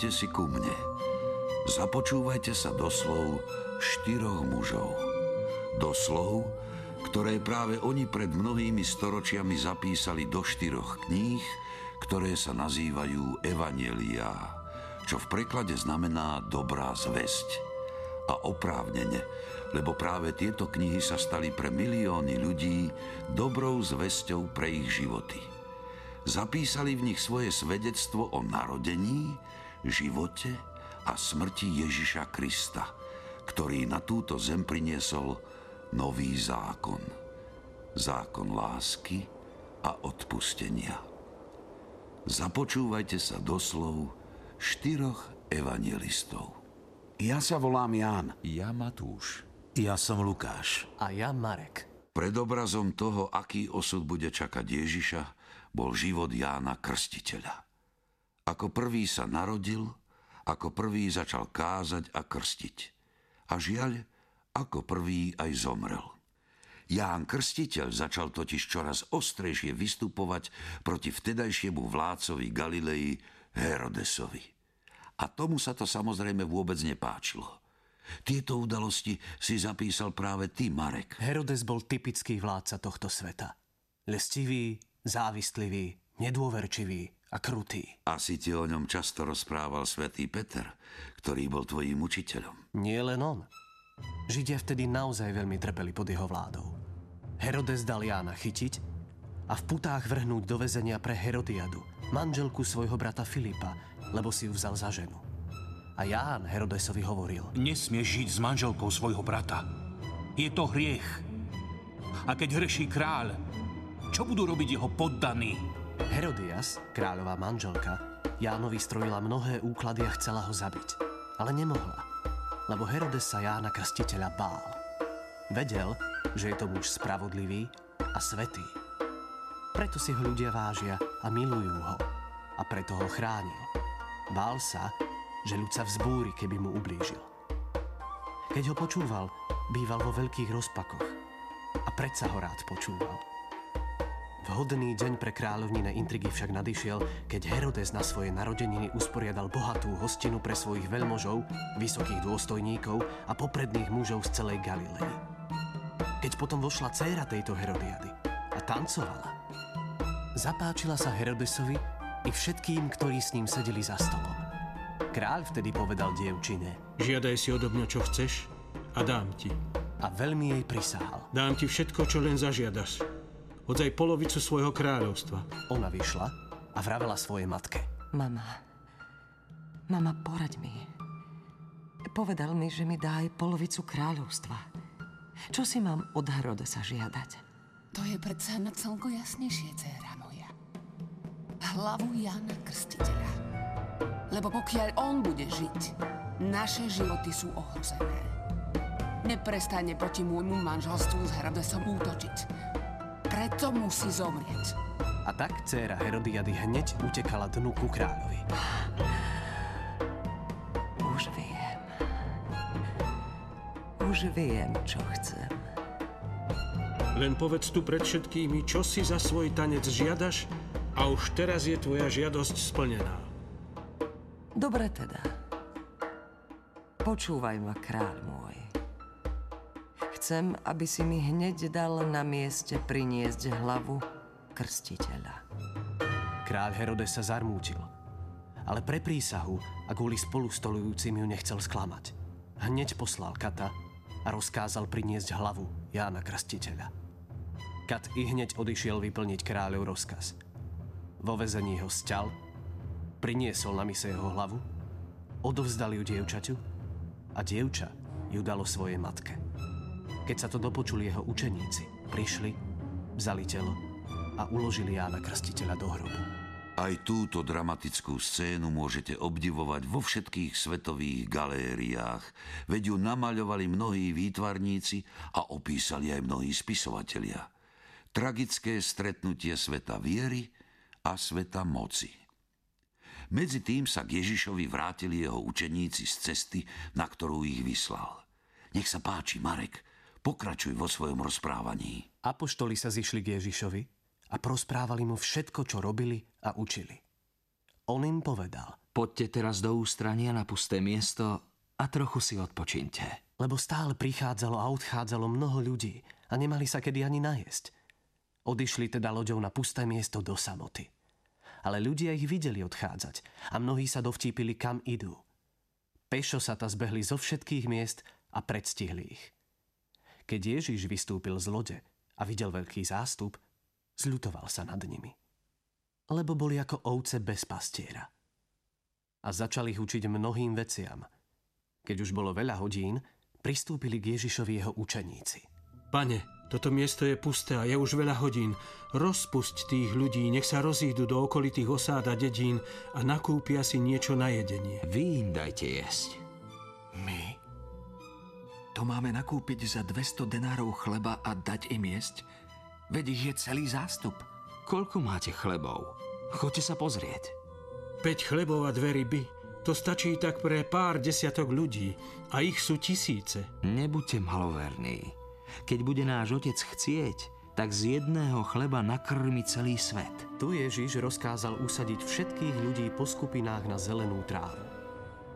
sadnite si ku mne. Započúvajte sa do slov štyroch mužov. Do slov, ktoré práve oni pred mnohými storočiami zapísali do štyroch kníh, ktoré sa nazývajú Evanielia, čo v preklade znamená dobrá zväzť. A oprávnene, lebo práve tieto knihy sa stali pre milióny ľudí dobrou zväzťou pre ich životy. Zapísali v nich svoje svedectvo o narodení, živote a smrti Ježiša Krista, ktorý na túto zem priniesol nový zákon. Zákon lásky a odpustenia. Započúvajte sa doslov štyroch evangelistov. Ja sa volám Ján. Ja Matúš. Ja som Lukáš. A ja Marek. Pred obrazom toho, aký osud bude čakať Ježiša, bol život Jána Krstiteľa. Ako prvý sa narodil, ako prvý začal kázať a krstiť. A žiaľ, ako prvý aj zomrel. Ján Krstiteľ začal totiž čoraz ostrejšie vystupovať proti vtedajšiemu vládcovi Galilei Herodesovi. A tomu sa to samozrejme vôbec nepáčilo. Tieto udalosti si zapísal práve ty, Marek. Herodes bol typický vládca tohto sveta. Lestivý, závistlivý, nedôverčivý a krutý. Asi ti o ňom často rozprával svätý Peter, ktorý bol tvojim učiteľom. Nie len on. Židia vtedy naozaj veľmi trpeli pod jeho vládou. Herodes dal Jána chytiť a v putách vrhnúť do väzenia pre Herodiadu, manželku svojho brata Filipa, lebo si ju vzal za ženu. A Ján Herodesovi hovoril, Nesmieš žiť s manželkou svojho brata. Je to hriech. A keď hreší kráľ, čo budú robiť jeho poddaní? Herodias, kráľová manželka, Jánovi strojila mnohé úklady a chcela ho zabiť. Ale nemohla, lebo Herodes sa Jána Krstiteľa bál. Vedel, že je to muž spravodlivý a svetý. Preto si ho ľudia vážia a milujú ho. A preto ho chránil. Bál sa, že ľud sa vzbúri, keby mu ublížil. Keď ho počúval, býval vo veľkých rozpakoch. A predsa ho rád počúval. Vhodný deň pre kráľovnine intrigy však nadišiel, keď Herodes na svoje narodeniny usporiadal bohatú hostinu pre svojich veľmožov, vysokých dôstojníkov a popredných mužov z celej Galilei. Keď potom vošla dcéra tejto Herodiady a tancovala, zapáčila sa Herodesovi i všetkým, ktorí s ním sedeli za stolom. Kráľ vtedy povedal dievčine Žiadaj si odo mňa, čo chceš a dám ti. a veľmi jej prisahal. Dám ti všetko, čo len zažiadaš. Hodzaj polovicu svojho kráľovstva. Ona vyšla a vravela svojej matke. Mama, mama, poraď mi. Povedal mi, že mi dá aj polovicu kráľovstva. Čo si mám od Herodesa žiadať? To je predsa na celko jasnejšie, dcéra moja. Hlavu Jana Krstiteľa. Lebo pokiaľ on bude žiť, naše životy sú ohrozené. Neprestane proti môjmu manželstvu s Herodesom útočiť. Preto musí zomrieť. A tak dcéra Herodiady hneď utekala dnu ku kráľovi. Už viem. Už viem, čo chcem. Len povedz tu pred všetkými, čo si za svoj tanec žiadaš a už teraz je tvoja žiadosť splnená. Dobre teda. Počúvaj ma, kráľ môj. Chcem, aby si mi hneď dal na mieste priniesť hlavu krstiteľa. Kráľ Herodes sa zarmútil. Ale pre prísahu a kvôli spolustolujúcim ju nechcel sklamať. Hneď poslal Kata a rozkázal priniesť hlavu Jána Krstiteľa. Kat i hneď odišiel vyplniť kráľov rozkaz. Vo vezení ho sťal, priniesol na mise jeho hlavu, odovzdal ju dievčaťu a dievča ju dalo svojej matke. Keď sa to dopočuli jeho učeníci, prišli, vzali telo a uložili Jána Krstiteľa do hrobu. Aj túto dramatickú scénu môžete obdivovať vo všetkých svetových galériách, veď ju namaľovali mnohí výtvarníci a opísali aj mnohí spisovatelia. Tragické stretnutie sveta viery a sveta moci. Medzi tým sa k Ježišovi vrátili jeho učeníci z cesty, na ktorú ich vyslal. Nech sa páči, Marek, pokračuj vo svojom rozprávaní. Apoštoli sa zišli k Ježišovi a prosprávali mu všetko, čo robili a učili. On im povedal, Poďte teraz do ústrania na pusté miesto a trochu si odpočinte. Lebo stále prichádzalo a odchádzalo mnoho ľudí a nemali sa kedy ani najesť. Odišli teda loďou na pusté miesto do samoty. Ale ľudia ich videli odchádzať a mnohí sa dovtípili, kam idú. Pešo sa ta zbehli zo všetkých miest a predstihli ich. Keď Ježiš vystúpil z lode a videl veľký zástup, zľutoval sa nad nimi. Lebo boli ako ovce bez pastiera. A začal ich učiť mnohým veciam. Keď už bolo veľa hodín, pristúpili k Ježišovi jeho učeníci. Pane, toto miesto je pusté a je už veľa hodín. Rozpusť tých ľudí, nech sa rozídu do okolitých osád a dedín a nakúpia si niečo na jedenie. Vy im dajte jesť. My? To máme nakúpiť za 200 denárov chleba a dať im jesť? Veď ich je celý zástup. Koľko máte chlebov? Choďte sa pozrieť. 5 chlebov a dve ryby. To stačí tak pre pár desiatok ľudí a ich sú tisíce. Nebuďte maloverní. Keď bude náš otec chcieť, tak z jedného chleba nakrmi celý svet. Tu Ježiš rozkázal usadiť všetkých ľudí po skupinách na zelenú trávu.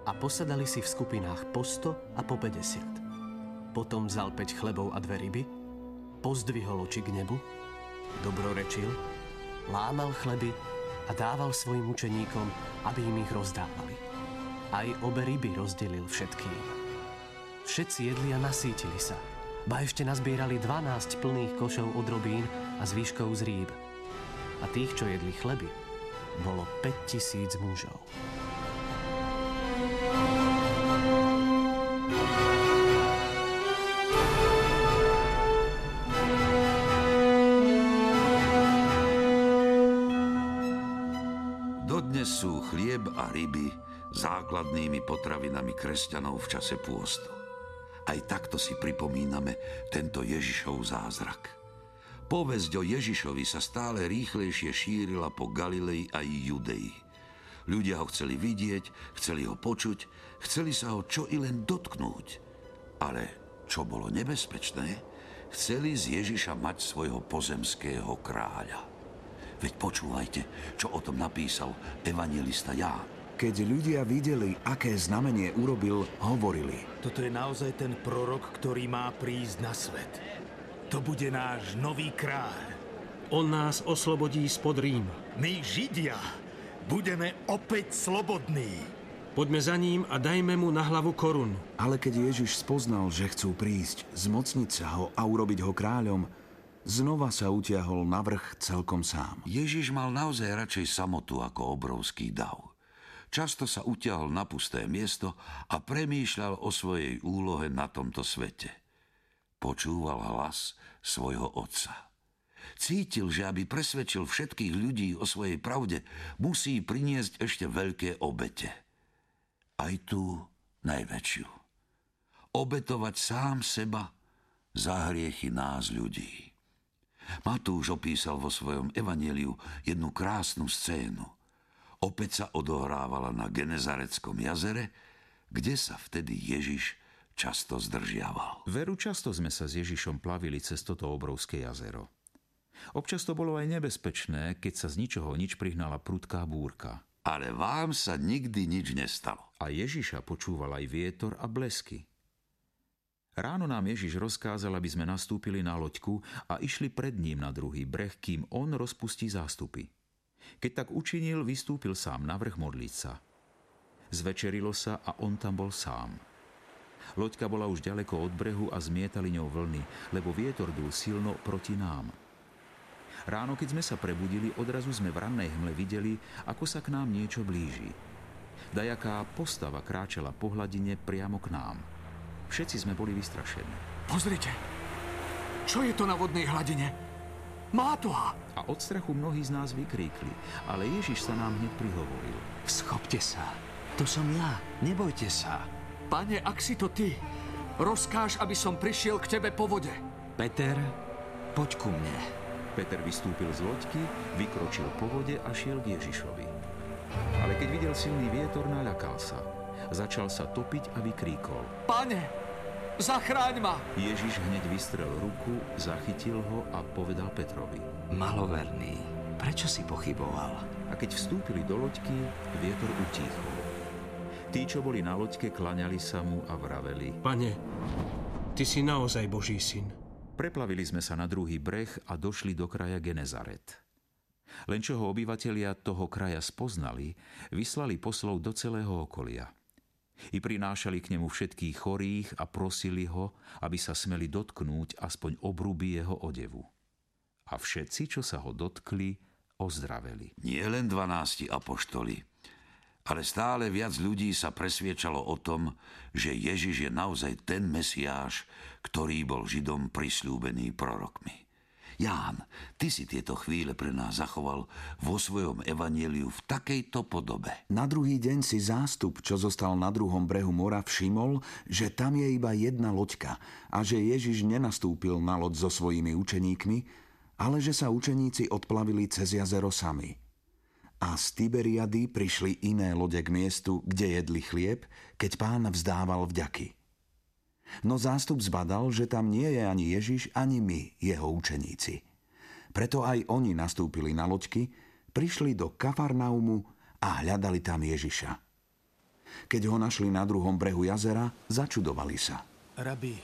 A posadali si v skupinách po 100 a po 50. Potom vzal 5 chlebov a dve ryby, pozdvihol oči k nebu, dobrorečil, lámal chleby a dával svojim učeníkom, aby im ich rozdávali. Aj obe ryby rozdelil všetkým. Všetci jedli a nasítili sa. Ba ešte nazbierali 12 plných košov od robín a zvýškov z rýb. A tých, čo jedli chleby, bolo 5000 mužov. A ryby základnými potravinami kresťanov v čase pôstu. Aj takto si pripomíname tento Ježišov zázrak. Povesť o Ježišovi sa stále rýchlejšie šírila po Galilei a Judei. Ľudia ho chceli vidieť, chceli ho počuť, chceli sa ho čo i len dotknúť. Ale čo bolo nebezpečné, chceli z Ježiša mať svojho pozemského kráľa. Veď počúvajte, čo o tom napísal evangelista Ján. Keď ľudia videli, aké znamenie urobil, hovorili. Toto je naozaj ten prorok, ktorý má prísť na svet. To bude náš nový kráľ. On nás oslobodí spod Rím. My, Židia, budeme opäť slobodní. Poďme za ním a dajme mu na hlavu korunu. Ale keď Ježiš spoznal, že chcú prísť, zmocniť sa ho a urobiť ho kráľom, znova sa utiahol na vrch celkom sám. Ježiš mal naozaj radšej samotu ako obrovský dav. Často sa utiahol na pusté miesto a premýšľal o svojej úlohe na tomto svete. Počúval hlas svojho otca. Cítil, že aby presvedčil všetkých ľudí o svojej pravde, musí priniesť ešte veľké obete. Aj tú najväčšiu. Obetovať sám seba za hriechy nás ľudí. Matúš opísal vo svojom evaneliu jednu krásnu scénu. Opäť sa odohrávala na Genezareckom jazere, kde sa vtedy Ježiš často zdržiaval. Veru často sme sa s Ježišom plavili cez toto obrovské jazero. Občas to bolo aj nebezpečné, keď sa z ničoho nič prihnala prudká búrka. Ale vám sa nikdy nič nestalo. A Ježiša počúval aj vietor a blesky. Ráno nám Ježiš rozkázal, aby sme nastúpili na loďku a išli pred ním na druhý breh, kým on rozpustí zástupy. Keď tak učinil, vystúpil sám na vrch modliť sa. Zvečerilo sa a on tam bol sám. Loďka bola už ďaleko od brehu a zmietali ňou vlny, lebo vietor dul silno proti nám. Ráno, keď sme sa prebudili, odrazu sme v rannej hmle videli, ako sa k nám niečo blíži. Dajaká postava kráčala po hladine priamo k nám. Všetci sme boli vystrašení. Pozrite, čo je to na vodnej hladine? Mátoha! A od strachu mnohí z nás vykríkli, ale Ježiš sa nám hneď prihovoril. Schopte sa. To som ja. Nebojte sa. Pane, ak si to ty, rozkáž, aby som prišiel k tebe po vode. Peter, poď ku mne. Peter vystúpil z loďky, vykročil po vode a šiel k Ježišovi. Ale keď videl silný vietor, naľakal sa. Začal sa topiť a vykríkol. Pane, zachráň ma! Ježiš hneď vystrel ruku, zachytil ho a povedal Petrovi. Maloverný, Prečo si pochyboval? A keď vstúpili do loďky, vietor utíchol. Tí, čo boli na loďke, klaňali sa mu a vraveli. Pane, ty si naozaj Boží syn. Preplavili sme sa na druhý breh a došli do kraja Genezaret. Len čo ho obyvatelia toho kraja spoznali, vyslali poslov do celého okolia. I prinášali k nemu všetkých chorých a prosili ho, aby sa smeli dotknúť aspoň obruby jeho odevu. A všetci, čo sa ho dotkli, ozdraveli. Nie len dvanácti apoštoli, ale stále viac ľudí sa presviečalo o tom, že Ježiš je naozaj ten Mesiáš, ktorý bol Židom prislúbený prorokmi. Ján, ty si tieto chvíle pre nás zachoval vo svojom evanieliu v takejto podobe. Na druhý deň si zástup, čo zostal na druhom brehu mora, všimol, že tam je iba jedna loďka a že Ježiš nenastúpil na loď so svojimi učeníkmi, ale že sa učeníci odplavili cez jazero sami. A z Tiberiady prišli iné lode k miestu, kde jedli chlieb, keď pán vzdával vďaky. No zástup zbadal, že tam nie je ani Ježiš, ani my, jeho učeníci. Preto aj oni nastúpili na loďky, prišli do Kafarnaumu a hľadali tam Ježiša. Keď ho našli na druhom brehu jazera, začudovali sa. Rabi,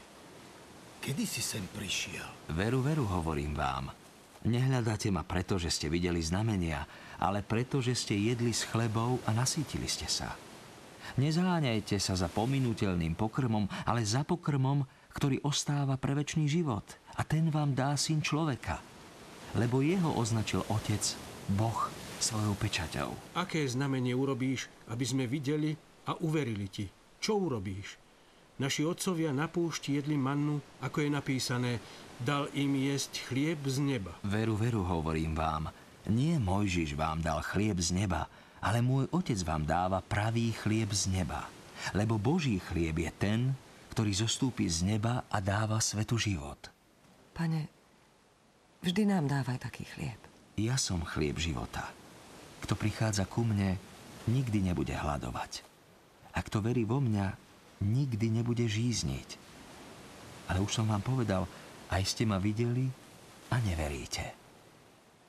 kedy si sem prišiel? Veru, veru, hovorím vám. Nehľadáte ma preto, že ste videli znamenia, ale preto, že ste jedli s chlebou a nasítili ste sa. Nezháňajte sa za pominutelným pokrmom, ale za pokrmom, ktorý ostáva pre väčší život. A ten vám dá syn človeka. Lebo jeho označil Otec, Boh, svojou pečaťou. Aké znamenie urobíš, aby sme videli a uverili ti? Čo urobíš? Naši otcovia na púšti jedli mannu, ako je napísané, dal im jesť chlieb z neba. Veru, veru, hovorím vám, nie Mojžiš vám dal chlieb z neba, ale môj otec vám dáva pravý chlieb z neba. Lebo Boží chlieb je ten, ktorý zostúpi z neba a dáva svetu život. Pane, vždy nám dávaj taký chlieb. Ja som chlieb života. Kto prichádza ku mne, nikdy nebude hľadovať. A kto verí vo mňa, nikdy nebude žízniť. Ale už som vám povedal, aj ste ma videli a neveríte.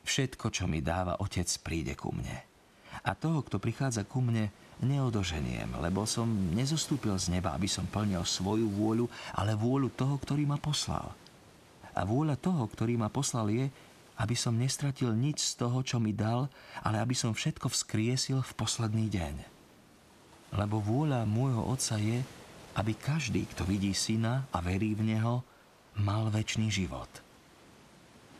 Všetko, čo mi dáva Otec, príde ku mne. A toho, kto prichádza ku mne, neodoženiem, lebo som nezostúpil z neba, aby som plnil svoju vôľu, ale vôľu toho, ktorý ma poslal. A vôľa toho, ktorý ma poslal je, aby som nestratil nič z toho, čo mi dal, ale aby som všetko vzkriesil v posledný deň. Lebo vôľa môjho Otca je, aby každý, kto vidí syna a verí v Neho, mal väčší život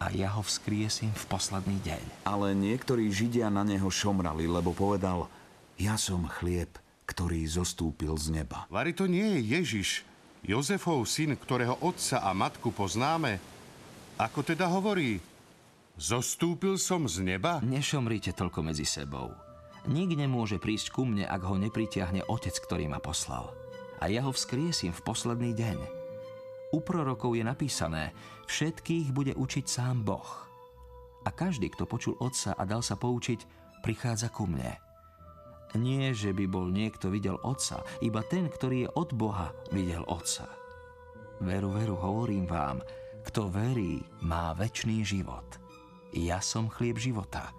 a ja ho vzkriesím v posledný deň. Ale niektorí Židia na neho šomrali, lebo povedal, ja som chlieb, ktorý zostúpil z neba. Vary to nie je Ježiš, Jozefov syn, ktorého otca a matku poznáme. Ako teda hovorí, zostúpil som z neba? Nešomrite toľko medzi sebou. Nik nemôže prísť ku mne, ak ho nepritiahne otec, ktorý ma poslal. A ja ho vzkriesím v posledný deň. U prorokov je napísané, všetkých bude učiť sám Boh. A každý, kto počul Otca a dal sa poučiť, prichádza ku mne. Nie, že by bol niekto videl Otca, iba ten, ktorý je od Boha, videl Otca. Veru, veru, hovorím vám, kto verí, má väčší život. Ja som chlieb života.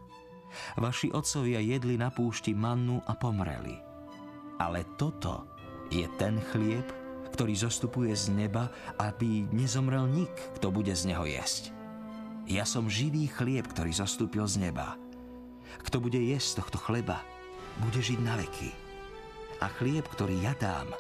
Vaši otcovia jedli na púšti mannu a pomreli. Ale toto je ten chlieb, ktorý zostupuje z neba, aby nezomrel nik, kto bude z neho jesť. Ja som živý chlieb, ktorý zostúpil z neba. Kto bude jesť z tohto chleba, bude žiť na veky. A chlieb, ktorý ja dám,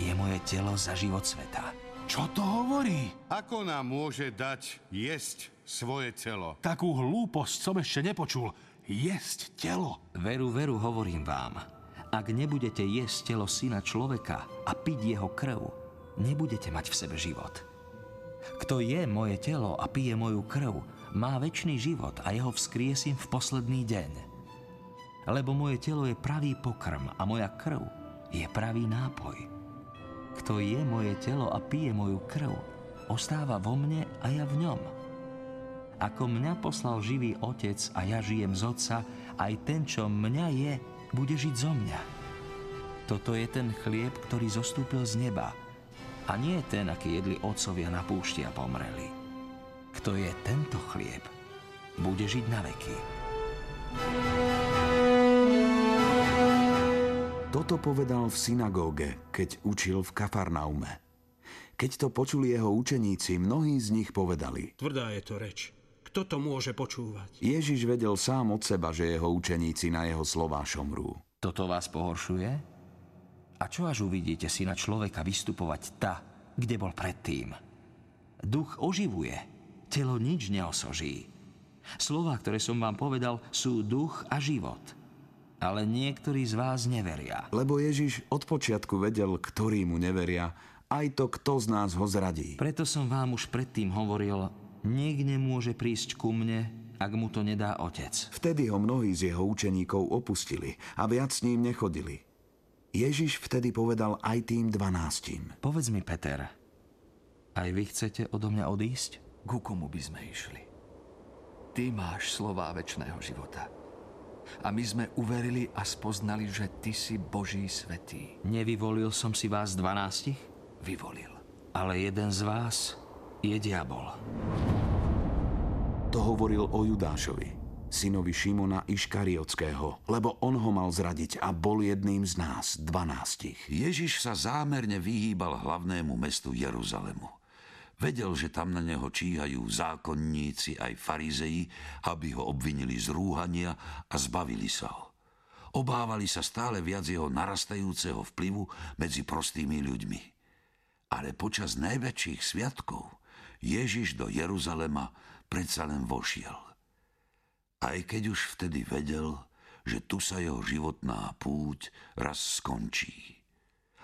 je moje telo za život sveta. Čo to hovorí? Ako nám môže dať jesť svoje telo? Takú hlúposť som ešte nepočul. Jesť telo. Veru, veru, hovorím vám. Ak nebudete jesť telo syna človeka a piť jeho krv, nebudete mať v sebe život. Kto je moje telo a pije moju krv, má väčší život a jeho vzkriesím v posledný deň. Lebo moje telo je pravý pokrm a moja krv je pravý nápoj. Kto je moje telo a pije moju krv, ostáva vo mne a ja v ňom. Ako mňa poslal živý otec a ja žijem z otca, aj ten, čo mňa je, bude žiť zo mňa. Toto je ten chlieb, ktorý zostúpil z neba a nie ten, aký jedli otcovia na púšti a pomreli. Kto je tento chlieb, bude žiť na veky. Toto povedal v synagóge, keď učil v Kafarnaume. Keď to počuli jeho učeníci, mnohí z nich povedali. Tvrdá je to reč. Kto to môže počúvať? Ježiš vedel sám od seba, že jeho učeníci na jeho slová šomrú. Toto vás pohoršuje? A čo až uvidíte si na človeka vystupovať ta, kde bol predtým? Duch oživuje, telo nič neosoží. Slová, ktoré som vám povedal, sú duch a život. Ale niektorí z vás neveria. Lebo Ježiš od počiatku vedel, ktorí mu neveria, aj to, kto z nás ho zradí. Preto som vám už predtým hovoril, Nik nemôže prísť ku mne, ak mu to nedá otec. Vtedy ho mnohí z jeho učeníkov opustili a viac s ním nechodili. Ježiš vtedy povedal aj tým dvanáctim. Povedz mi, Peter, aj vy chcete odo mňa odísť? Ku komu by sme išli? Ty máš slová väčšného života. A my sme uverili a spoznali, že Ty si Boží svetý. Nevyvolil som si vás dvanástich? Vyvolil. Ale jeden z vás je diabol. To hovoril o Judášovi, synovi Šimona Iškariotského, lebo on ho mal zradiť a bol jedným z nás, dvanástich. Ježiš sa zámerne vyhýbal hlavnému mestu Jeruzalemu. Vedel, že tam na neho číhajú zákonníci aj farizeji, aby ho obvinili z rúhania a zbavili sa ho. Obávali sa stále viac jeho narastajúceho vplyvu medzi prostými ľuďmi. Ale počas najväčších sviatkov Ježiš do Jeruzalema predsa len vošiel. Aj keď už vtedy vedel, že tu sa jeho životná púť raz skončí.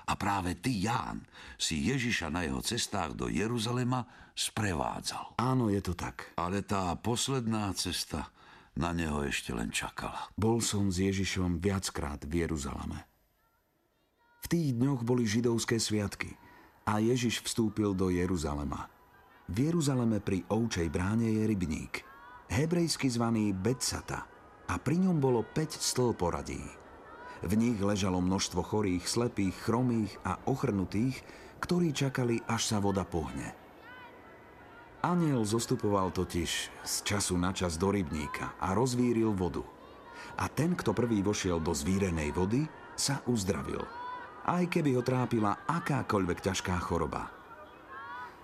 A práve ty, Ján, si Ježiša na jeho cestách do Jeruzalema sprevádzal. Áno, je to tak. Ale tá posledná cesta na neho ešte len čakala. Bol som s Ježišom viackrát v Jeruzaleme. V tých dňoch boli židovské sviatky a Ježiš vstúpil do Jeruzalema. V Jeruzaleme pri Ovčej bráne je rybník, hebrejsky zvaný Betsata a pri ňom bolo 5 stĺl poradí. V nich ležalo množstvo chorých, slepých, chromých a ochrnutých, ktorí čakali, až sa voda pohne. Aniel zostupoval totiž z času na čas do rybníka a rozvíril vodu. A ten, kto prvý vošiel do zvírenej vody, sa uzdravil. Aj keby ho trápila akákoľvek ťažká choroba.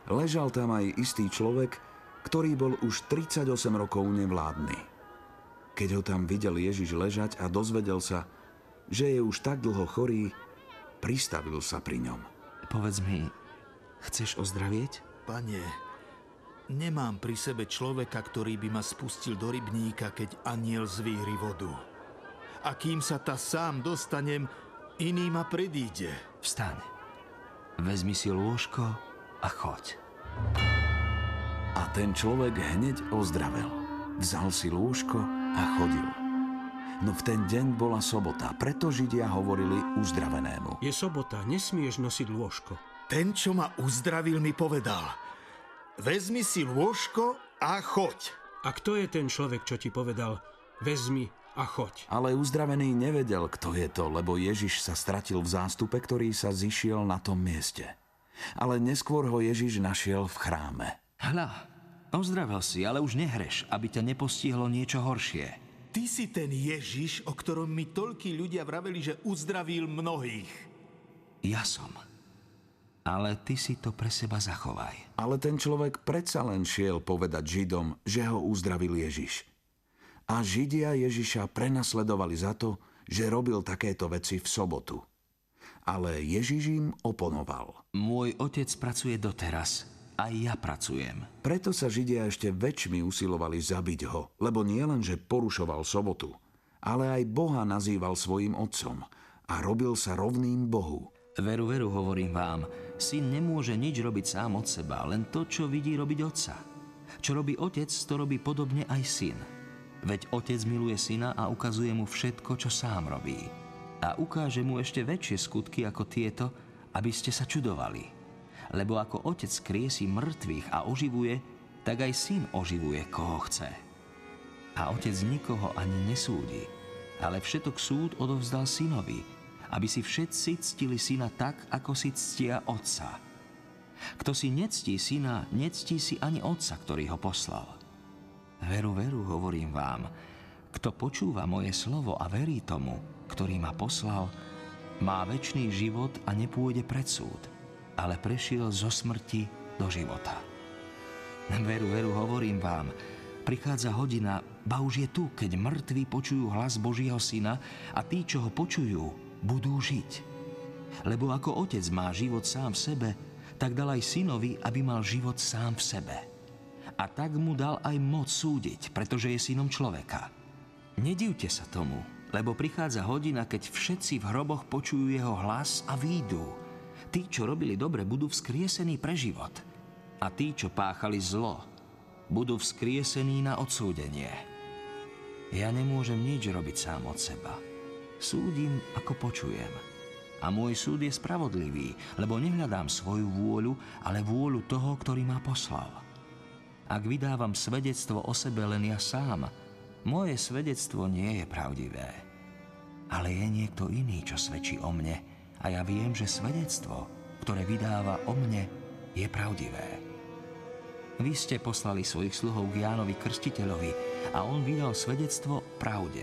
Ležal tam aj istý človek, ktorý bol už 38 rokov nevládny. Keď ho tam videl Ježiš ležať a dozvedel sa, že je už tak dlho chorý, pristavil sa pri ňom. Povedz mi, chceš ozdravieť? Pane, nemám pri sebe človeka, ktorý by ma spustil do rybníka, keď aniel zvíri vodu. A kým sa ta sám dostanem, iný ma predíde. Vstaň, vezmi si lôžko a choď. A ten človek hneď ozdravel. Vzal si lôžko a chodil. No v ten deň bola sobota, preto Židia hovorili uzdravenému. Je sobota, nesmieš nosiť lôžko. Ten, čo ma uzdravil, mi povedal, vezmi si lôžko a choď. A kto je ten človek, čo ti povedal, vezmi a choď? Ale uzdravený nevedel, kto je to, lebo Ježiš sa stratil v zástupe, ktorý sa zišiel na tom mieste. Ale neskôr ho Ježiš našiel v chráme. Hľa, ozdravil si, ale už nehreš, aby ťa nepostihlo niečo horšie. Ty si ten Ježiš, o ktorom mi toľkí ľudia vraveli, že uzdravil mnohých. Ja som. Ale ty si to pre seba zachovaj. Ale ten človek predsa len šiel povedať Židom, že ho uzdravil Ježiš. A Židia Ježiša prenasledovali za to, že robil takéto veci v sobotu. Ale Ježiš im oponoval. Môj otec pracuje doteraz aj ja pracujem. Preto sa Židia ešte väčšmi usilovali zabiť ho, lebo nie len, že porušoval sobotu, ale aj Boha nazýval svojim otcom a robil sa rovným Bohu. Veru, veru, hovorím vám, syn nemôže nič robiť sám od seba, len to, čo vidí robiť otca. Čo robí otec, to robí podobne aj syn. Veď otec miluje syna a ukazuje mu všetko, čo sám robí. A ukáže mu ešte väčšie skutky ako tieto, aby ste sa čudovali lebo ako otec kriesi mŕtvych a oživuje, tak aj syn oživuje, koho chce. A otec nikoho ani nesúdi, ale všetok súd odovzdal synovi, aby si všetci ctili syna tak, ako si ctia otca. Kto si nectí syna, nectí si ani otca, ktorý ho poslal. Veru, veru, hovorím vám, kto počúva moje slovo a verí tomu, ktorý ma poslal, má väčší život a nepôjde pred súd, ale prešiel zo smrti do života. Veru, veru, hovorím vám, prichádza hodina, ba už je tu, keď mŕtvi počujú hlas Božieho Syna a tí, čo ho počujú, budú žiť. Lebo ako otec má život sám v sebe, tak dal aj synovi, aby mal život sám v sebe. A tak mu dal aj moc súdiť, pretože je synom človeka. Nedivte sa tomu, lebo prichádza hodina, keď všetci v hroboch počujú jeho hlas a výjdu. Tí, čo robili dobre, budú vzkriesení pre život. A tí, čo páchali zlo, budú vzkriesení na odsúdenie. Ja nemôžem nič robiť sám od seba. Súdim, ako počujem. A môj súd je spravodlivý, lebo nehľadám svoju vôľu, ale vôľu toho, ktorý ma poslal. Ak vydávam svedectvo o sebe len ja sám, moje svedectvo nie je pravdivé. Ale je niekto iný, čo svedčí o mne a ja viem, že svedectvo, ktoré vydáva o mne, je pravdivé. Vy ste poslali svojich sluhov k Jánovi Krstiteľovi a on vydal svedectvo pravde.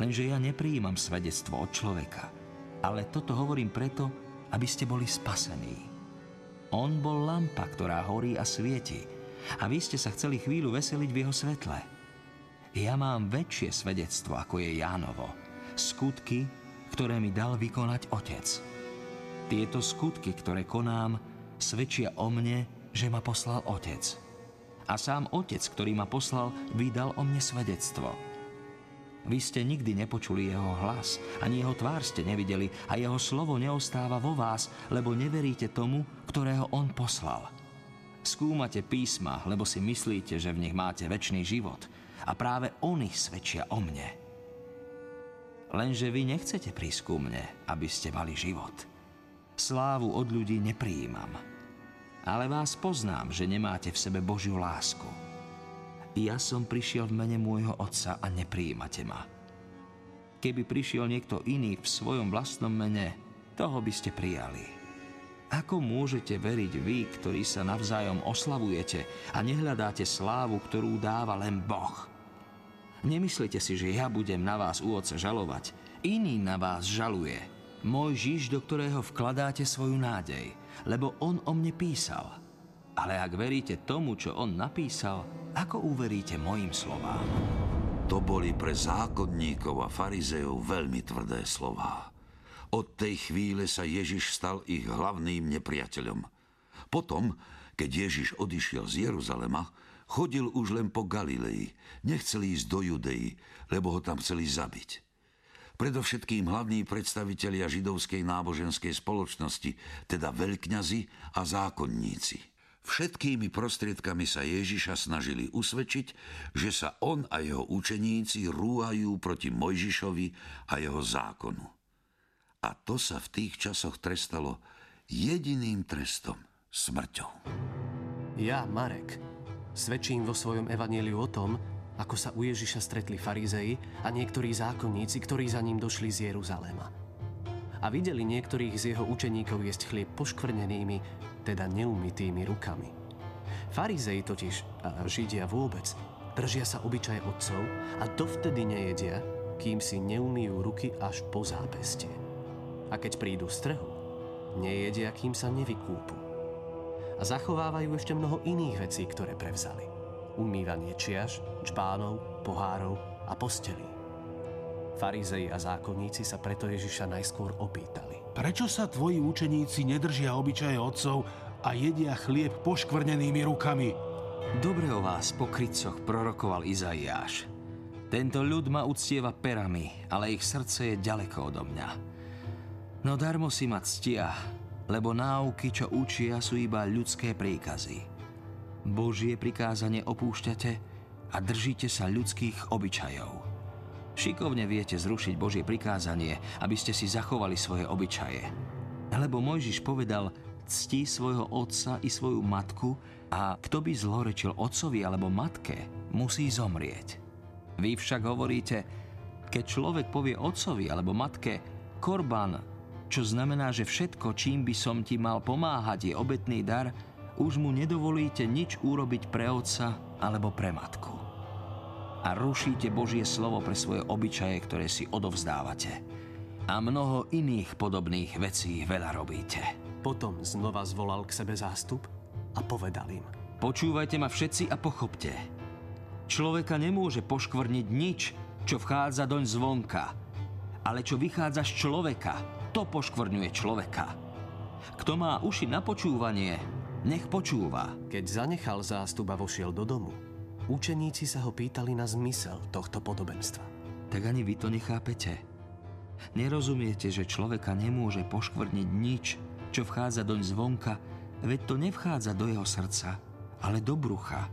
Lenže ja neprijímam svedectvo od človeka, ale toto hovorím preto, aby ste boli spasení. On bol lampa, ktorá horí a svieti, a vy ste sa chceli chvíľu veseliť v jeho svetle. Ja mám väčšie svedectvo, ako je Jánovo. Skutky, ktoré mi dal vykonať Otec. Tieto skutky, ktoré konám, svedčia o mne, že ma poslal Otec. A sám Otec, ktorý ma poslal, vydal o mne svedectvo. Vy ste nikdy nepočuli jeho hlas, ani jeho tvár ste nevideli a jeho slovo neostáva vo vás, lebo neveríte tomu, ktorého on poslal. Skúmate písma, lebo si myslíte, že v nich máte väčší život – a práve oni svedčia o mne. Lenže vy nechcete prísť ku mne, aby ste mali život. Slávu od ľudí neprijímam. Ale vás poznám, že nemáte v sebe Božiu lásku. Ja som prišiel v mene môjho Otca a neprijímate ma. Keby prišiel niekto iný v svojom vlastnom mene, toho by ste prijali. Ako môžete veriť vy, ktorí sa navzájom oslavujete a nehľadáte slávu, ktorú dáva len Boh? Nemyslite si, že ja budem na vás u oca žalovať. Iný na vás žaluje. Môj Žiž, do ktorého vkladáte svoju nádej, lebo on o mne písal. Ale ak veríte tomu, čo on napísal, ako uveríte mojim slovám? To boli pre zákonníkov a farizejov veľmi tvrdé slová. Od tej chvíle sa Ježiš stal ich hlavným nepriateľom. Potom, keď Ježiš odišiel z Jeruzalema, Chodil už len po Galilei, nechcel ísť do Judei, lebo ho tam chceli zabiť. Predovšetkým hlavní predstavitelia židovskej náboženskej spoločnosti, teda veľkňazi a zákonníci. Všetkými prostriedkami sa Ježiša snažili usvedčiť, že sa on a jeho učeníci rúhajú proti Mojžišovi a jeho zákonu. A to sa v tých časoch trestalo jediným trestom smrťou. Ja, Marek, Svedčím vo svojom evaníliu o tom, ako sa u Ježiša stretli farizei a niektorí zákonníci, ktorí za ním došli z Jeruzaléma. A videli niektorých z jeho učeníkov jesť chlieb poškvrnenými, teda neumytými rukami. Farizei totiž, a Židia vôbec, držia sa obyčaje otcov a dovtedy nejedia, kým si neumýjú ruky až po zápestie. A keď prídu z trhu, nejedia, kým sa nevykúpu a zachovávajú ešte mnoho iných vecí, ktoré prevzali. Umývanie čiaž, čpánov, pohárov a postelí. Farizei a zákonníci sa preto Ježiša najskôr opýtali. Prečo sa tvoji učeníci nedržia obyčaje otcov a jedia chlieb poškvrnenými rukami? Dobre o vás po krycoch prorokoval Izaiáš. Tento ľud ma uctieva perami, ale ich srdce je ďaleko odo mňa. No darmo si ma ctia, lebo náuky, čo učia, sú iba ľudské príkazy. Božie prikázanie opúšťate a držíte sa ľudských obyčajov. Šikovne viete zrušiť Božie prikázanie, aby ste si zachovali svoje obyčaje. Lebo Mojžiš povedal, ctí svojho otca i svoju matku a kto by zlorečil otcovi alebo matke, musí zomrieť. Vy však hovoríte, keď človek povie otcovi alebo matke, korban čo znamená, že všetko, čím by som ti mal pomáhať, je obetný dar, už mu nedovolíte nič urobiť pre otca alebo pre matku. A rušíte Božie slovo pre svoje obyčaje, ktoré si odovzdávate. A mnoho iných podobných vecí veľa robíte. Potom znova zvolal k sebe zástup a povedal im. Počúvajte ma všetci a pochopte. Človeka nemôže poškvrniť nič, čo vchádza doň zvonka. Ale čo vychádza z človeka, to poškvrňuje človeka. Kto má uši na počúvanie, nech počúva. Keď zanechal zástup a vošiel do domu, učeníci sa ho pýtali na zmysel tohto podobenstva. Tak ani vy to nechápete. Nerozumiete, že človeka nemôže poškvrniť nič, čo vchádza doň zvonka, veď to nevchádza do jeho srdca, ale do brucha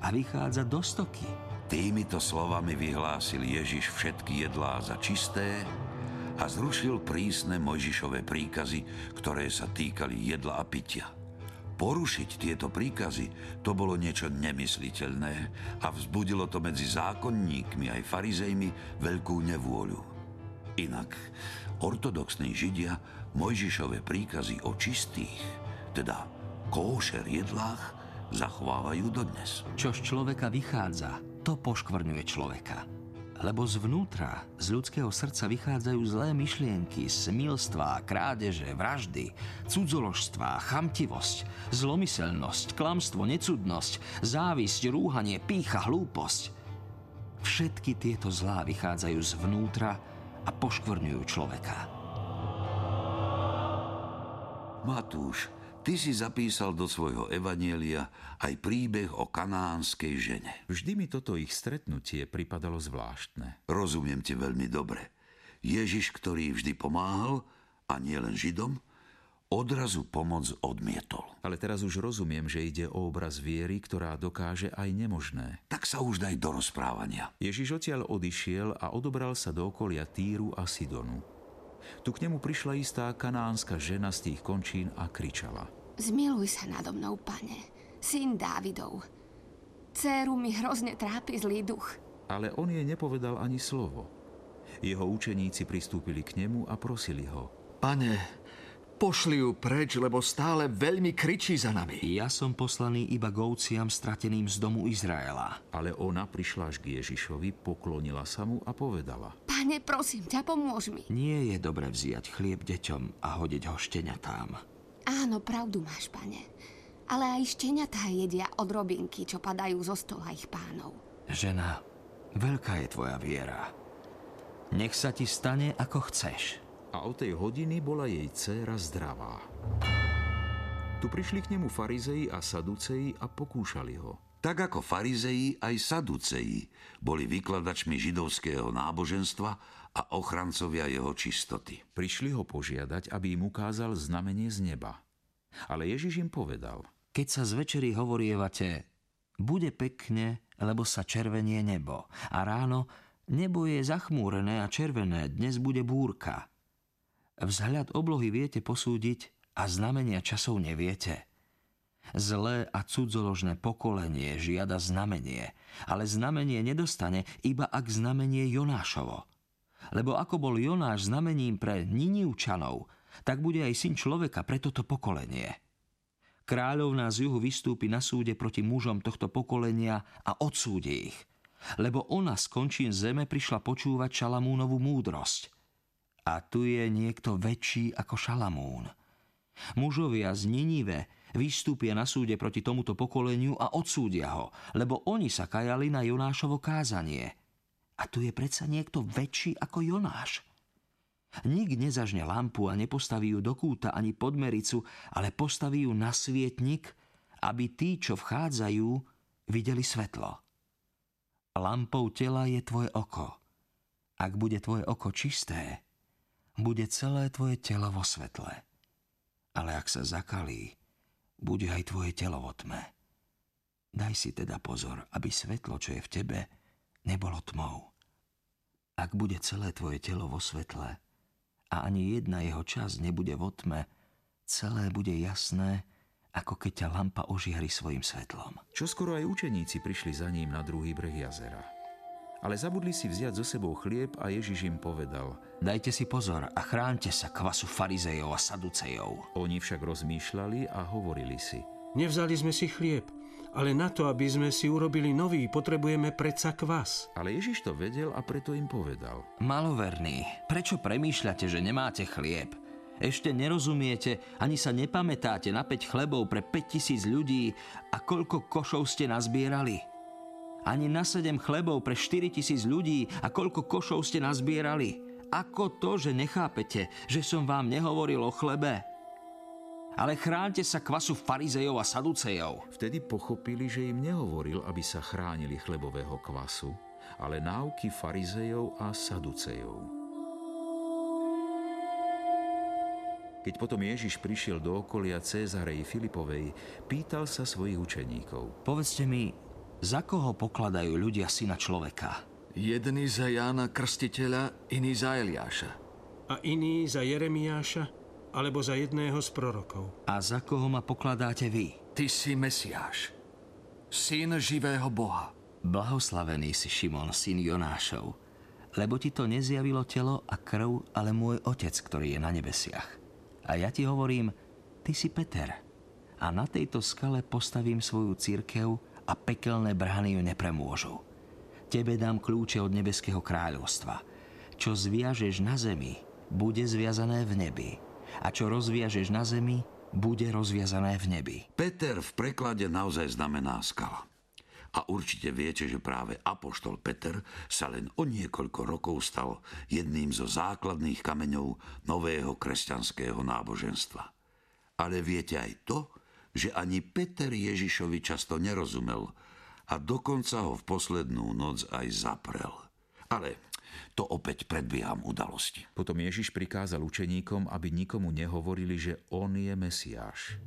a vychádza do stoky. Týmito slovami vyhlásil Ježiš všetky jedlá za čisté a zrušil prísne Mojžišové príkazy, ktoré sa týkali jedla a pitia. Porušiť tieto príkazy to bolo niečo nemysliteľné a vzbudilo to medzi zákonníkmi aj farizejmi veľkú nevôľu. Inak ortodoxní židia Mojžišové príkazy o čistých, teda kóšer jedlách, zachovávajú dodnes. Čo z človeka vychádza, to poškvrňuje človeka. Lebo zvnútra, z ľudského srdca vychádzajú zlé myšlienky, smilstvá, krádeže, vraždy, cudzoložstvá, chamtivosť, zlomyselnosť, klamstvo, necudnosť, závisť, rúhanie, pícha, hlúposť. Všetky tieto zlá vychádzajú zvnútra a poškvrňujú človeka. Matúš, Ty si zapísal do svojho evanielia aj príbeh o kanánskej žene. Vždy mi toto ich stretnutie pripadalo zvláštne. Rozumiem ti veľmi dobre. Ježiš, ktorý vždy pomáhal, a nie len Židom, odrazu pomoc odmietol. Ale teraz už rozumiem, že ide o obraz viery, ktorá dokáže aj nemožné. Tak sa už daj do rozprávania. Ježiš odtiaľ odišiel a odobral sa do okolia Týru a Sidonu. Tu k nemu prišla istá kanánska žena z tých končín a kričala. Zmiluj sa nado mnou, pane, syn Dávidov. Céru mi hrozne trápi zlý duch. Ale on jej nepovedal ani slovo. Jeho učeníci pristúpili k nemu a prosili ho. Pane, Pošli ju preč, lebo stále veľmi kričí za nami. Ja som poslaný iba govciam strateným z domu Izraela. Ale ona prišla až k Ježišovi, poklonila sa mu a povedala. Pane, prosím ťa, pomôž mi. Nie je dobre vziať chlieb deťom a hodiť ho šteniatám. Áno, pravdu máš, pane. Ale aj šteniatá jedia od robinky, čo padajú zo stola ich pánov. Žena, veľká je tvoja viera. Nech sa ti stane, ako chceš a od tej hodiny bola jej dcéra zdravá. Tu prišli k nemu farizei a saduceji a pokúšali ho. Tak ako farizei, aj saduceji boli vykladačmi židovského náboženstva a ochrancovia jeho čistoty. Prišli ho požiadať, aby im ukázal znamenie z neba. Ale Ježiš im povedal. Keď sa z večery hovorievate, bude pekne, lebo sa červenie nebo. A ráno nebo je zachmúrené a červené, dnes bude búrka. Vzhľad oblohy viete posúdiť a znamenia časov neviete. Zlé a cudzoložné pokolenie žiada znamenie, ale znamenie nedostane, iba ak znamenie Jonášovo. Lebo ako bol Jonáš znamením pre Niniučanov, tak bude aj syn človeka pre toto pokolenie. Kráľovná z juhu vystúpi na súde proti mužom tohto pokolenia a odsúdi ich. Lebo ona z končín zeme prišla počúvať Šalamúnovú múdrosť – a tu je niekto väčší ako Šalamún. Mužovia z Ninive vystúpia na súde proti tomuto pokoleniu a odsúdia ho, lebo oni sa kajali na Jonášovo kázanie. A tu je predsa niekto väčší ako Jonáš. Nik nezažne lampu a nepostaví ju do kúta ani pod mericu, ale postaví ju na svietnik, aby tí, čo vchádzajú, videli svetlo. Lampou tela je tvoje oko. Ak bude tvoje oko čisté, bude celé tvoje telo vo svetle. Ale ak sa zakalí, bude aj tvoje telo vo tme. Daj si teda pozor, aby svetlo, čo je v tebe, nebolo tmou. Ak bude celé tvoje telo vo svetle a ani jedna jeho časť nebude vo tme, celé bude jasné, ako keď ťa lampa ožiari svojim svetlom. Čo skoro aj učeníci prišli za ním na druhý breh jazera. Ale zabudli si vziať zo sebou chlieb a Ježiš im povedal Dajte si pozor a chránte sa kvasu farizejov a saducejov. Oni však rozmýšľali a hovorili si Nevzali sme si chlieb Ale na to, aby sme si urobili nový, potrebujeme predsa kvas. Ale Ježiš to vedel a preto im povedal. Maloverný, prečo premýšľate, že nemáte chlieb? Ešte nerozumiete, ani sa nepamätáte na 5 chlebov pre 5000 ľudí a koľko košov ste nazbierali? Ani na 7 chlebov pre 4000 ľudí a koľko košov ste nazbierali? Ako to, že nechápete, že som vám nehovoril o chlebe? Ale chráňte sa kvasu farizejov a saducejov. Vtedy pochopili, že im nehovoril, aby sa chránili chlebového kvasu, ale náuky farizejov a saducejov. Keď potom Ježiš prišiel do okolia Cézarej Filipovej, pýtal sa svojich učeníkov. Povedzte mi, za koho pokladajú ľudia syna človeka? Jedný za Jána Krstiteľa, iný za Eliáša. A iný za Jeremiáša, alebo za jedného z prorokov. A za koho ma pokladáte vy? Ty si Mesiáš, syn živého Boha. Blahoslavený si Šimon, syn Jonášov, lebo ti to nezjavilo telo a krv, ale môj otec, ktorý je na nebesiach. A ja ti hovorím, ty si Peter. A na tejto skale postavím svoju církev a pekelné brány ju nepremôžu. Tebe dám kľúče od nebeského kráľovstva. Čo zviažeš na zemi, bude zviazané v nebi. A čo rozviažeš na zemi, bude rozviazané v nebi. Peter v preklade naozaj znamená skala. A určite viete, že práve Apoštol Peter sa len o niekoľko rokov stal jedným zo základných kameňov nového kresťanského náboženstva. Ale viete aj to, že ani Peter Ježišovi často nerozumel a dokonca ho v poslednú noc aj zaprel. Ale to opäť predbieham udalosti. Potom Ježiš prikázal učeníkom, aby nikomu nehovorili, že on je Mesiáš.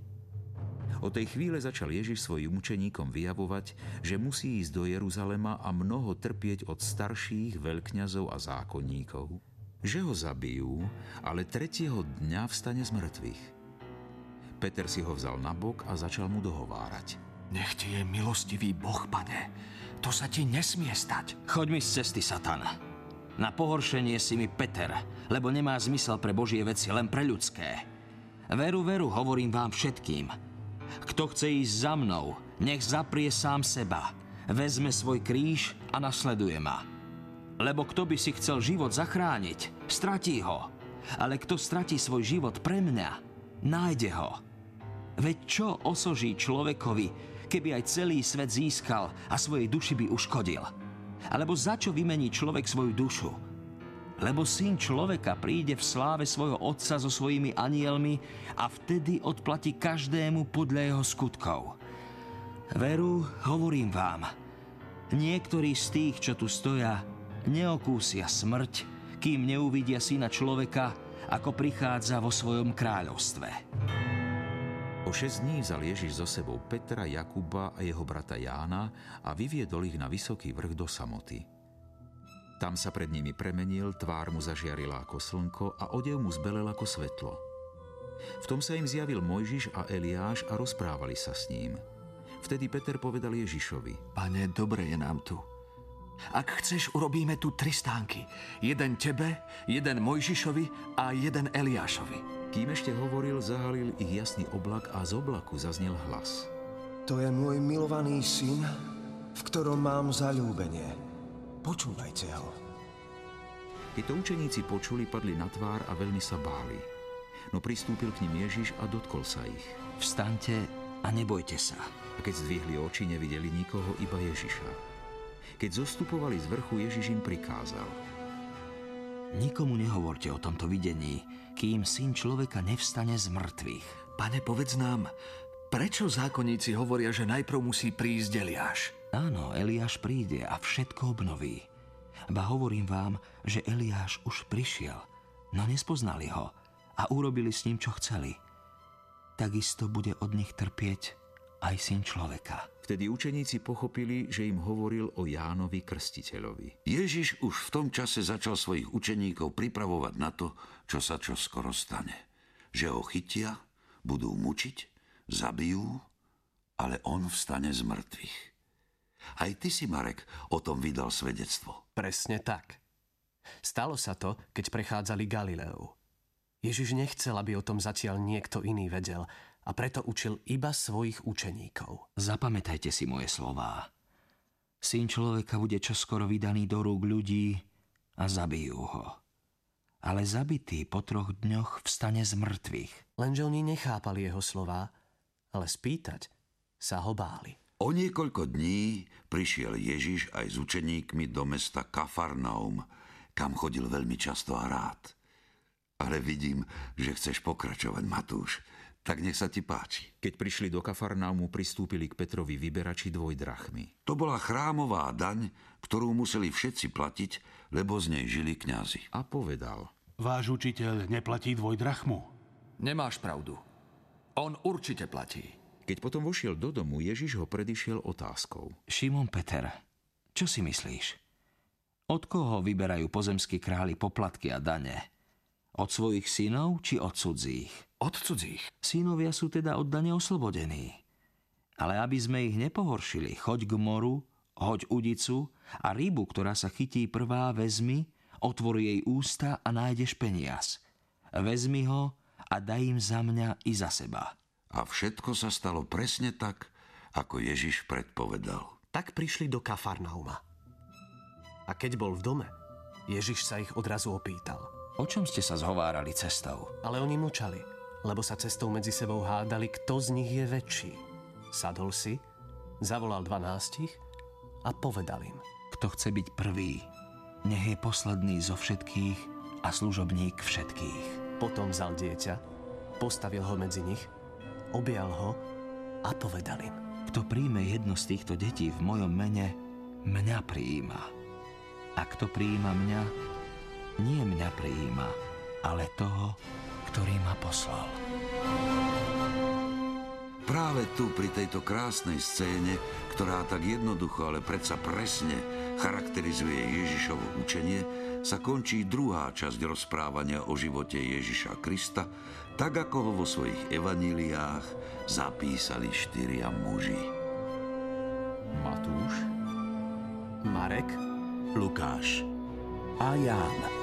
Od tej chvíle začal Ježiš svojim učeníkom vyjavovať, že musí ísť do Jeruzalema a mnoho trpieť od starších veľkňazov a zákonníkov, že ho zabijú, ale tretieho dňa vstane z mŕtvych. Peter si ho vzal na bok a začal mu dohovárať. Nech ti je milostivý Boh, pane. To sa ti nesmie stať. Choď mi z cesty, Satan. Na pohoršenie si mi Peter, lebo nemá zmysel pre Božie veci, len pre ľudské. Veru, veru, hovorím vám všetkým. Kto chce ísť za mnou, nech zaprie sám seba, vezme svoj kríž a nasleduje ma. Lebo kto by si chcel život zachrániť, stratí ho. Ale kto stratí svoj život pre mňa, nájde ho. Veď čo osoží človekovi, keby aj celý svet získal a svojej duši by uškodil? Alebo za čo vymení človek svoju dušu? lebo syn človeka príde v sláve svojho otca so svojimi anielmi a vtedy odplatí každému podľa jeho skutkov. Veru, hovorím vám, niektorí z tých, čo tu stoja, neokúsia smrť, kým neuvidia syna človeka, ako prichádza vo svojom kráľovstve. O šesť dní vzal Ježiš so sebou Petra, Jakuba a jeho brata Jána a vyviedol ich na vysoký vrch do samoty. Tam sa pred nimi premenil, tvár mu zažiarila ako slnko a odev mu zbelel ako svetlo. V tom sa im zjavil Mojžiš a Eliáš a rozprávali sa s ním. Vtedy Peter povedal Ježišovi. Pane, dobre je nám tu. Ak chceš, urobíme tu tri stánky. Jeden tebe, jeden Mojžišovi a jeden Eliášovi. Kým ešte hovoril, zahalil ich jasný oblak a z oblaku zaznel hlas. To je môj milovaný syn, v ktorom mám zalúbenie. Počúvajte ho. Keď to učeníci počuli, padli na tvár a veľmi sa báli. No pristúpil k ním Ježiš a dotkol sa ich. Vstaňte a nebojte sa. A keď zdvihli oči, nevideli nikoho, iba Ježiša. Keď zostupovali z vrchu, Ježiš im prikázal. Nikomu nehovorte o tomto videní, kým syn človeka nevstane z mŕtvych. Pane, povedz nám, prečo zákonníci hovoria, že najprv musí prísť Eliáš? Áno, Eliáš príde a všetko obnoví. Ba hovorím vám, že Eliáš už prišiel, no nespoznali ho a urobili s ním, čo chceli. Takisto bude od nich trpieť aj syn človeka. Vtedy učeníci pochopili, že im hovoril o Jánovi Krstiteľovi. Ježiš už v tom čase začal svojich učeníkov pripravovať na to, čo sa čo skoro stane. Že ho chytia, budú mučiť, zabijú, ale on vstane z mŕtvych. Aj ty si, Marek, o tom vydal svedectvo. Presne tak. Stalo sa to, keď prechádzali Galileu. Ježiš nechcel, aby o tom zatiaľ niekto iný vedel, a preto učil iba svojich učeníkov. Zapamätajte si moje slová. Syn človeka bude čoskoro vydaný do rúk ľudí a zabijú ho. Ale zabitý po troch dňoch vstane z mŕtvych. Lenže oni nechápali jeho slová, ale spýtať sa ho báli. O niekoľko dní prišiel Ježiš aj s učeníkmi do mesta Kafarnaum, kam chodil veľmi často a rád. Ale vidím, že chceš pokračovať, Matúš. Tak nech sa ti páči. Keď prišli do Kafarnaumu, pristúpili k Petrovi vyberači dvojdrachmy. To bola chrámová daň, ktorú museli všetci platiť, lebo z nej žili kňazi. A povedal. Váš učiteľ neplatí dvojdrachmu. Nemáš pravdu. On určite platí. Keď potom vošiel do domu, Ježiš ho predišiel otázkou. Šimon Peter, čo si myslíš? Od koho vyberajú pozemskí králi poplatky a dane? Od svojich synov či od cudzích? Od cudzích. Synovia sú teda od dane oslobodení. Ale aby sme ich nepohoršili, choď k moru, hoď udicu a rybu, ktorá sa chytí prvá, vezmi, otvor jej ústa a nájdeš peniaz. Vezmi ho a daj im za mňa i za seba. A všetko sa stalo presne tak, ako Ježiš predpovedal. Tak prišli do Kafarnauma. A keď bol v dome, Ježiš sa ich odrazu opýtal. O čom ste sa zhovárali cestou? Ale oni mlčali, lebo sa cestou medzi sebou hádali, kto z nich je väčší. Sadol si, zavolal dvanástich a povedal im. Kto chce byť prvý, nech je posledný zo všetkých a služobník všetkých. Potom vzal dieťa, postavil ho medzi nich, objal ho a povedal im. Kto príjme jedno z týchto detí v mojom mene, mňa prijíma. A kto prijíma mňa, nie mňa prijíma, ale toho, ktorý ma poslal. Práve tu, pri tejto krásnej scéne, ktorá tak jednoducho, ale predsa presne charakterizuje Ježišovo učenie, sa končí druhá časť rozprávania o živote Ježiša Krista, tak ako ho vo svojich evaníliách zapísali štyria muži. Matúš, Marek, Lukáš a Ján.